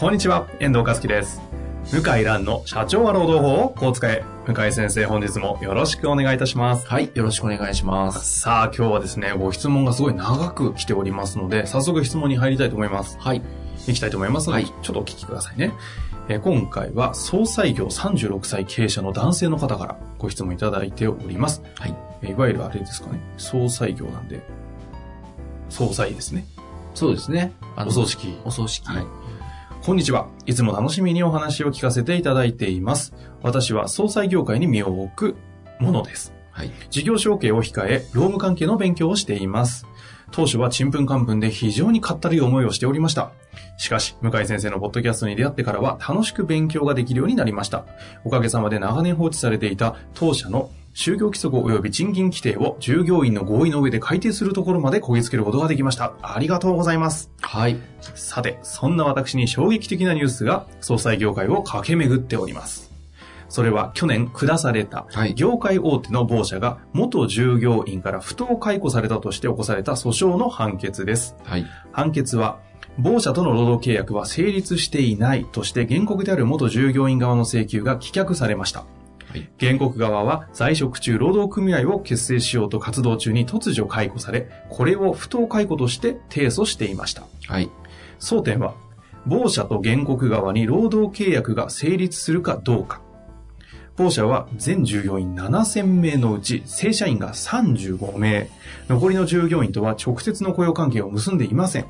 こんにちは、遠藤和樹です。向井蘭の社長は労働法をこう使え。向井先生、本日もよろしくお願いいたします。はい、よろしくお願いします。さあ、今日はですね、ご質問がすごい長く来ておりますので、早速質問に入りたいと思います。はい。いきたいと思いますので、はいちょっとお聞きくださいね。えー今回は、総裁業36歳経営者の男性の方からご質問いただいております。はい。えーいわゆるあれですかね、総裁業なんで、総裁ですね。そうですね。あお葬式。お葬式。はいこんにちは。いつも楽しみにお話を聞かせていただいています。私は総裁業界に身を置くものです。はい。事業承継を控え、労務関係の勉強をしています。当初はちんぷんかんぷんで非常にかったるい思いをしておりました。しかし、向井先生のポッドキャストに出会ってからは楽しく勉強ができるようになりました。おかげさまで長年放置されていた当社の就業規則及び賃金規定を従業員の合意の上で改定するところまでこぎつけることができました。ありがとうございます。はい。さて、そんな私に衝撃的なニュースが総裁業界を駆け巡っております。それは去年下されたはい、業界大手の某社が元従業員から不当解雇されたとして起こされた訴訟の判決です。はい。判決は、某社との労働契約は成立していないとして原告である元従業員側の請求が棄却されました。はい原告側は在職中労働組合を結成しようと活動中に突如解雇され、これを不当解雇として提訴していました。はい。争点は、某社と原告側に労働契約が成立するかどうか。某社は全従業員7000名のうち正社員が35名、残りの従業員とは直接の雇用関係を結んでいません。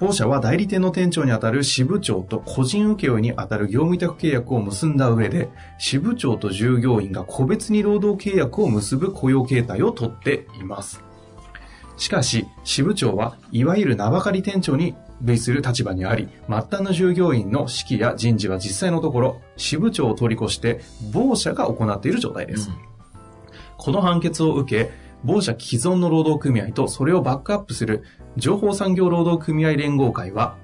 某社は代理店の店長にあたる支部長と個人請負にあたる業務委託契約を結んだ上で、支部長と従業員が個別に労働契約を結ぶ雇用形態をとっています。しかし、支部長はいわゆる名ばかり店長に類する立場にあり、末端の従業員の指揮や人事は実際のところ、支部長を取り越して、某社が行っている状態です。この判決を受け、某社既存の労働組合とそれをバックアップする情報産業労働組合連合会は、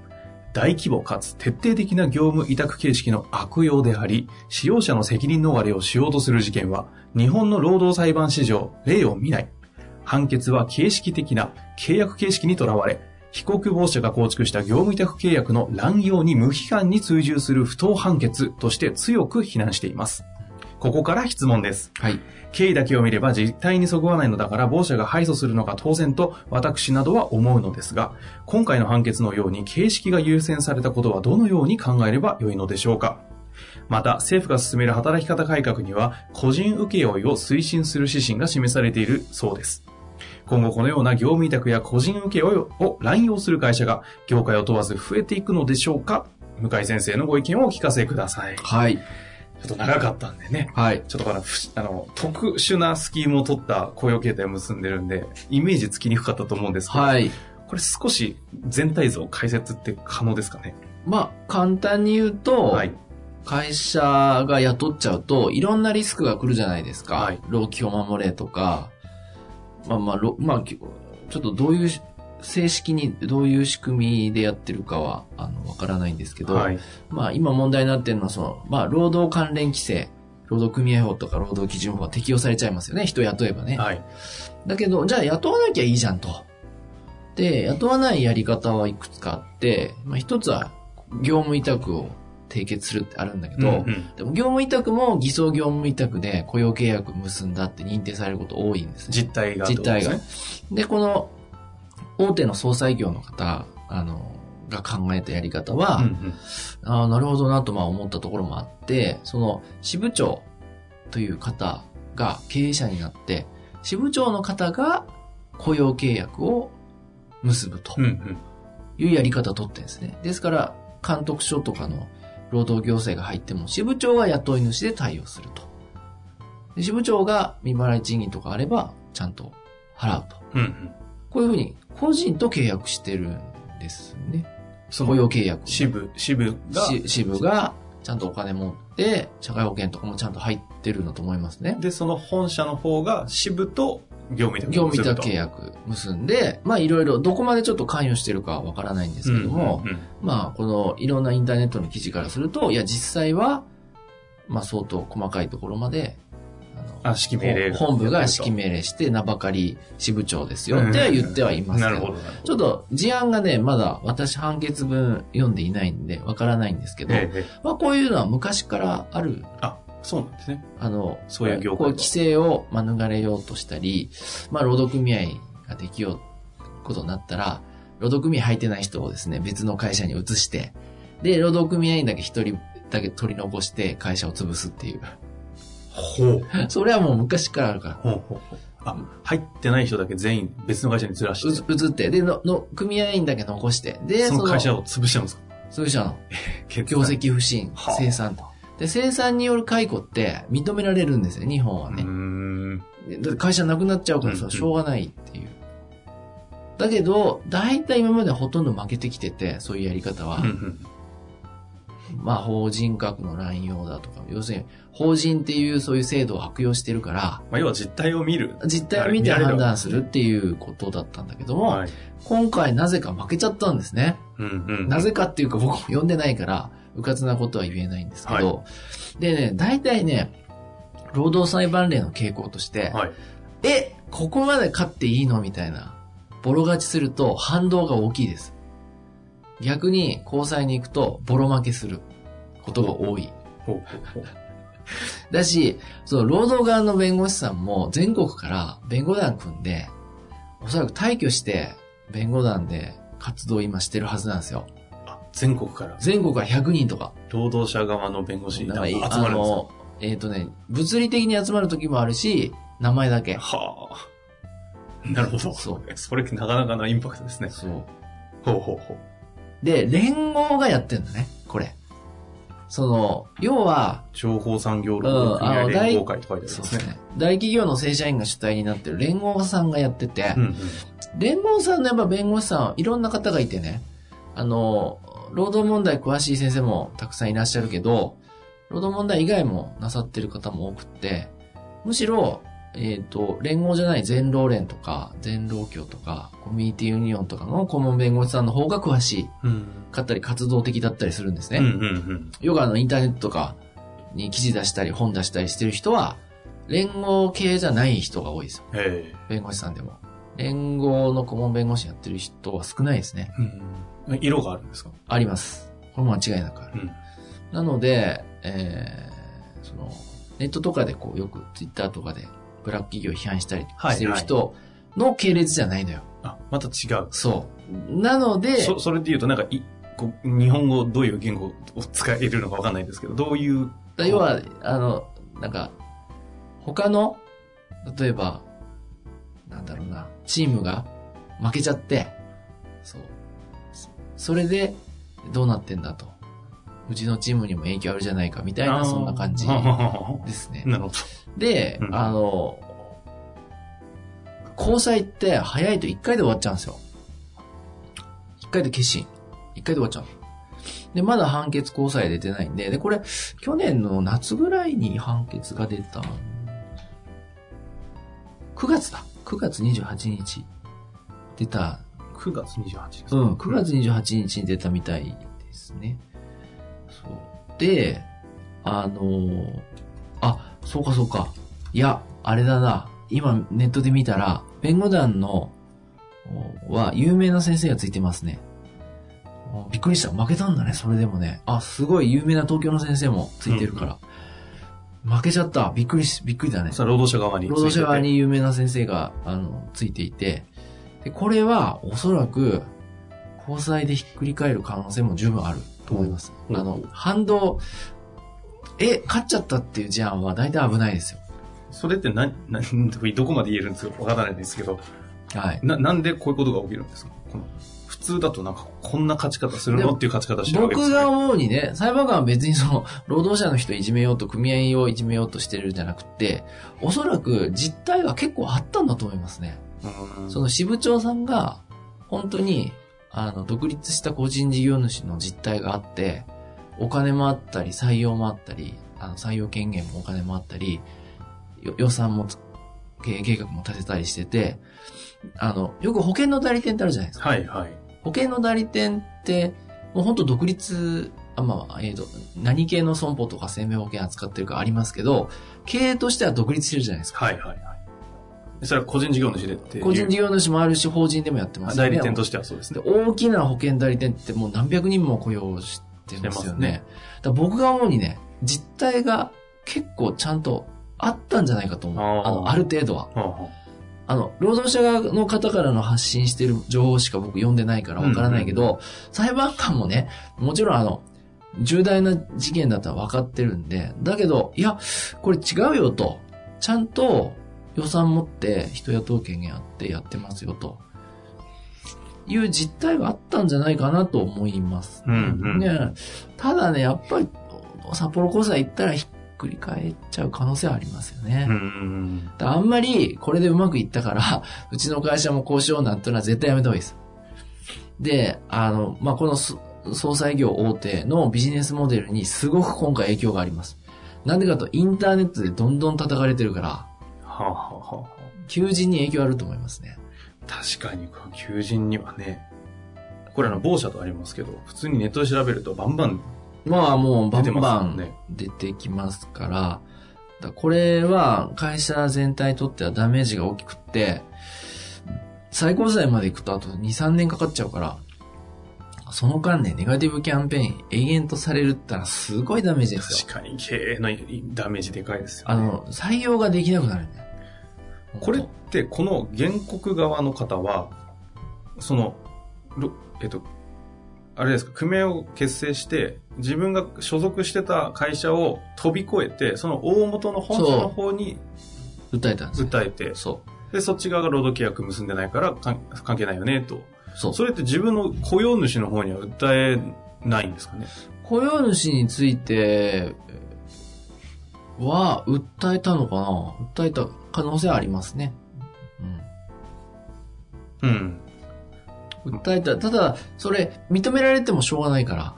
大規模かつ徹底的な業務委託形式の悪用であり、使用者の責任逃れをしようとする事件は、日本の労働裁判史上例を見ない。判決は形式的な契約形式にとらわれ、被告防者が構築した業務委託契約の乱用に無批判に追従する不当判決として強く非難しています。ここから質問です。はい。経緯だけを見れば実態にそぐわないのだから、某社が敗訴するのが当然と私などは思うのですが、今回の判決のように形式が優先されたことはどのように考えればよいのでしょうかまた、政府が進める働き方改革には、個人請負を推進する指針が示されているそうです。今後このような業務委託や個人請負を乱用する会社が業界を問わず増えていくのでしょうか向井先生のご意見をお聞かせください。ちょはい。っと長かったんでね。はい。ちょっとあの、特殊なスキームを取った雇用形態を結んでるんで、イメージつきにくかったと思うんですけど、はい。これ少し全体像解説って可能ですかね？まあ、簡単に言うと、はい。会社が雇っちゃうと、いろんなリスクが来るじゃないですか。はい労基を守れとか、まあまあ、ろまあ、きちょっとどういう、正式にどういう仕組みでやってるかは、あの、わからないんですけど、はい。まあ今問題になってるのはその、まあ労働関連規制、労働組合法とか労働基準法が適用されちゃいますよね。人雇えばね。はい。だけど、じゃあ雇わなきゃいいじゃんと。で、雇わないやり方はいくつかあって、まあ一つは業務委託を締結するってあるんだけど、うんうんでも業務委託も偽装業務委託で雇用契約結んだって認定されること多いんですね。実態が、実態がね。で、この大手の総裁業の方、あの、が考えたやり方は、うんうんああ、なるほどなとまあ思ったところもあって、その支部長という方が経営者になって、支部長の方が雇用契約を結ぶと。いうやり方を取ってるんですね。ですから、監督署とかの労働行政が入っても、支部長が雇い主で対応すると。で支部長が未払い賃金とかあれば、ちゃんと払うと。うんうん。こういうふうに個人と契約してるんですね。そ雇用契約。支部、支部が、し支部がちゃんとお金持って、社会保険とかもちゃんと入ってるんだと思いますね。で、その本社の方が支部と業務委託業務委託契約結んで、まあいろいろどこまでちょっと関与してるかわからないんですけども、うんうんうんまあこのいろんなインターネットの記事からすると、いや実際は、まあ相当細かいところまで、あのあ、指揮命令本部が指揮命令して名ばかり支部長ですよっては言ってはいますけど、なるほど。ちょっと事案がね、まだ私判決文読んでいないんでわからないんですけど、ええまあこういうのは昔からあるあ、そうなんですね。あの、そういう業界こう規制を免れようとしたり、まあ、労働組合ができようことになったら、労働組合入ってない人をですね、別の会社に移して、で、労働組合員だけ一人だけ取り残して会社を潰すっていう。ほう。それはもう昔からあるから。ほうほう。あ、入ってない人だけ全員別の会社にずらして、うず移って、でのの、組合員だけ残して、で、その会社を潰しちゃうんですか？そういう人の決業績不振は、あ生産。で、生産による解雇って認められるんですよ、日本はね。うって会社なくなっちゃうからさ、しょうがないっていう。だけど、大体今まではほとんど負けてきてて、そういうやり方は。うんうんまあ、法人格の乱用だとか、要するに、法人っていうそういう制度を悪用してるから、まあ、要は実態を見る。実態を見て判断するっていうことだったんだけども、はい。今回なぜか負けちゃったんですね。うんうん。なぜかっていうか僕も読んでないから、うかつなことは言えないんですけど、でね、大体ね、労働裁判例の傾向として、はい。え、ここまで勝っていいの？みたいな。ボロ勝ちすると反動が大きいです。逆に交際に行くとボロ負けすることが多い。ほうほうほう。だし、その労働側の弁護士さんも全国から弁護団組んで、おそらく退去して弁護団で活動を今してるはずなんですよ。あ、全国から。全国から100人とか。労働者側の弁護士が集まるんですか？えっ、とね、物理的に集まる時もあるし、名前だけ。はあ。なるほど。そう。それなかなかなインパクトですね。そう。ほうほうほう。で、連合がやってんだね、これ。その、要は、情報産業労働組合連合会と書いてありすね。大企業の正社員が主体になってる連合さんがやってて、うんうん。連合さんのやっぱ弁護士さん、いろんな方がいてね、あの、労働問題詳しい先生もたくさんいらっしゃるけど、労働問題以外もなさってる方も多くって、むしろ、えっ、と、連合じゃない全労連とか、全労協とか、コミュニティユニオンとかの顧問弁護士さんの方が詳しいうん。かったり活動的だったりするんですね。うんうんうん。要はあのインターネットとかに記事出したり本出したりしてる人は、連合系じゃない人が多いですよ。え弁護士さんでも。連合の顧問弁護士やってる人は少ないですね。えうん。色があるんですか？あります。これも間違いなくある。うん。なので、えー、その、ネットとかでこうよくツイッターとかでブラック企業を批判したりはいしてる人の系列じゃないのよ。あ、また違う。そう。なので、そ、それで言うとなんかい、こう日本語どういう言語を使えるのかわかんないですけど、どういう、要は、あの、なんか、他の、例えば、なんだろうな、チームが負けちゃって、そう。そそれで、どうなってんだと。うちのチームにも影響あるじゃないか、みたいな、そんな感じなですね。るほど。で、うんあの、交際って早いと1回で終わっちゃうんですよ。1回で決心。1回で終わっちゃうの。で、まだ判決交際出てないんで、で、これ、去年の夏ぐらいに判決が出た。9月だ。9月28日。出た。9月28日。うん、9月28日に出たみたいですね。そう。で、あのーあ、そうかそうか。いや、あれだな。今ネットで見たら、弁護団の、おは有名な先生がついてますね。おびっくりした。負けたんだね、それでもね。あ、すごい有名な東京の先生もついてるから。負けちゃった。びっくりし、びっくりだね。それは労働者側に。労働者側に有名な先生が、あの、ついていて、でこれはおそらく、交際でひっくり返る可能性も十分あると思います。うんあの、反動、え、勝っちゃったっていう事案は大体危ないですよ。それって何、何、どこまで言えるんですか？わからないんですけど、はい。な、なんでこういうことが起きるんですか？この普通だとなんか、こんな勝ち方するの？っていう勝ち方してるわけですよ、僕がね。思うにね、裁判官は別にその、労働者の人をいじめようと、組合員をいじめようとしてるんじゃなくて、おそらく実態が結構あったんだと思いますね。うんその支部長さんが、本当に、あの、独立した個人事業主の実態があって、お金もあったり、採用もあったり、あの、採用権限もお金もあったり、よ予算もつ、経営計画も立てたりしてて、あの、よく保険の代理店ってあるじゃないですか。はいはい。保険の代理店って、もう本当独立、あまあ、えっ、と、何系の損保とか生命保険扱ってるかありますけど、経営としては独立してるじゃないですか。はいはいはい。それは個人事業主でって。個人事業主もあるし、法人でもやってますよね。代理店としてはそうですでね。大きな保険代理店ってもう何百人も雇用してますよね。ね僕が思うにね、実態が結構ちゃんとあったんじゃないかと思う。あの、ある程度は。はあはあの、労働者側の方からの発信している情報しか僕読んでないからわからないけど、裁判官もね、もちろんあの、重大な事件だったら分かってるんで、だけど、いや、これ違うよと、ちゃんと予算持って人雇う権限あってやってますよと、いう実態があったんじゃないかなと思います。うんうんね、ただね、やっぱり札幌高裁行ったらひっくり返っちゃう可能性はありますよね。うんうんあんまりこれでうまくいったから、うちの会社もこうしようなんてのは絶対やめた方がいいです。で、あの、まあ、このそ総裁業大手のビジネスモデルにすごく今回影響があります。なんでかとインターネットでどんどん叩かれてるから、はあはあはあ求人に影響あると思いますね。確かに、求人にはね、これあの、某社とありますけど、普通にネットで調べるとバンバン、まあもうバンバン出てきますから、だからこれは会社全体にとってはダメージが大きくって、最高裁まで行くとあと2、3年かかっちゃうから、その間ね、ネガティブキャンペーン永遠とされるったらすごいダメージですよ。確かに経営のダメージでかいですよ、ね。あの、採用ができなくなるね。これって、この原告側の方は、その、ろえっと、あれですか、組合を結成して、自分が所属してた会社を飛び越えて、その大元の本社の方に訴えたんですよ。訴えて、そう。で、そっち側が労働契約結んでないからか関係ないよね、と。そう。それって自分の雇用主の方には訴えないんですかね？雇用主については、訴えたのかな？訴えた可能性はありますね。うん。うん。訴えた。ただ、それ、認められてもしょうがないから。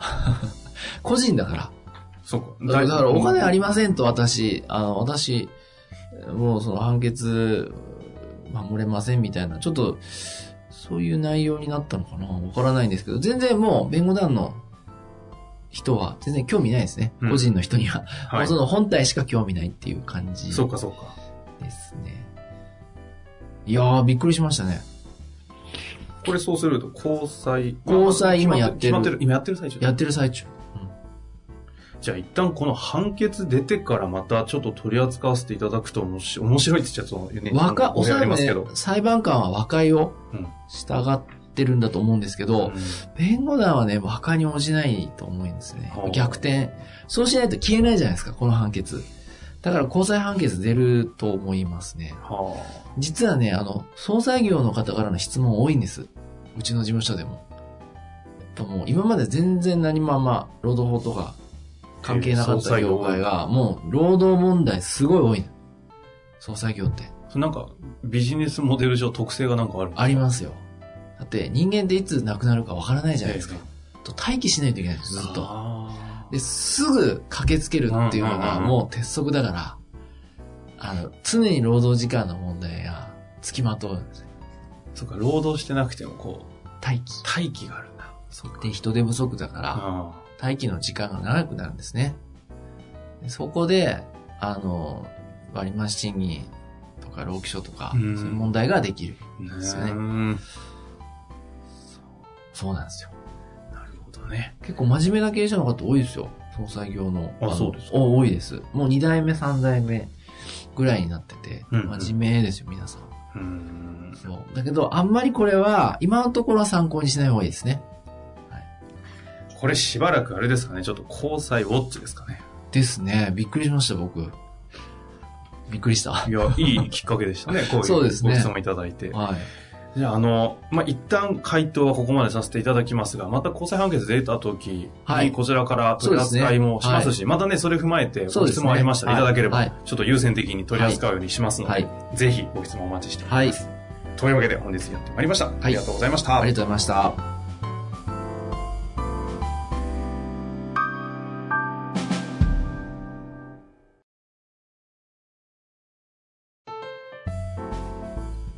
個人だから。そうか。だから、お金ありりませんと、私、あの、私、もうその判決、守れませんみたいな、ちょっと、そういう内容になったのかな？わからないんですけど、全然もう、弁護団の人は、全然興味ないですね。うん個人の人には。はいもうそ。の本体しか興味ないっていう感じそうか、そうか。ですね。いやー、びっくりしましたね。これそうすると、交際。交際今やってる決まってる。今やってる最中やってる最中。じゃあ一旦この判決出てからまたちょっと取り扱わせていただくと面白い面白いって言っちゃうとね、若、おおそらくますけど。、裁判官は和解をうん従ってるんだと思うんですけど、弁護団はね、和解に応じないと思うんですねはあ。逆転。そうしないと消えないじゃないですか、この判決。だから交際判決出ると思いますね。は実はね、あの、総裁業の方からの質問多いんです。うちの事務所でも。やっぱもう今まで全然何もあんま、労働法とか関係なかった業界が、もう労働問題すごい多いの。総裁業って。あ。なんか、ビジネスモデル上特性がなんかあるありますよ。だって人間っていつ亡くなるかわからないじゃないですか。と待機しないといけないんです、ずっと。あで、すぐ駆けつけるっていうのがもう鉄則だから、あの、常に労働時間の問題が付きまとうんですそうか、労働してなくてもこう、待機。待機があるんだ。そうか。で、人手不足だから、あ待機の時間が長くなるんですね。でそこで、あの、割増賃金とか労基署とか、そううんいう問題ができる。あ。ですよねうんそうなんですよ。なるほどね。結構真面目な経営者の方多いですよ。総裁業の。のあそうですかお多いです。もう2代目、3代目ぐらいになってて、真面目ですよ、皆さん。うん。そう。だけど、あんまりこれは、今のところは参考にしない方がいいですね。これしばらくあれですかね、ちょっと交際ウォッチですかね。ですね。びっくりしました、僕。びっくりした。いや、いいきっかけでしたね、こういうそうですねご質問いただいて。はい。じゃあ、あの、まあ、一旦回答はここまでさせていただきますが、また交際判決出た時はいにこちらから取り扱いもしますし、またね、それ踏まえてご質問ありましたらいただければ、はいちょっと優先的に取り扱うようにしますので、はい。ぜひご質問お待ちしております。というわけで本日やってまいりました。ありがとうございました。ありがとうございました。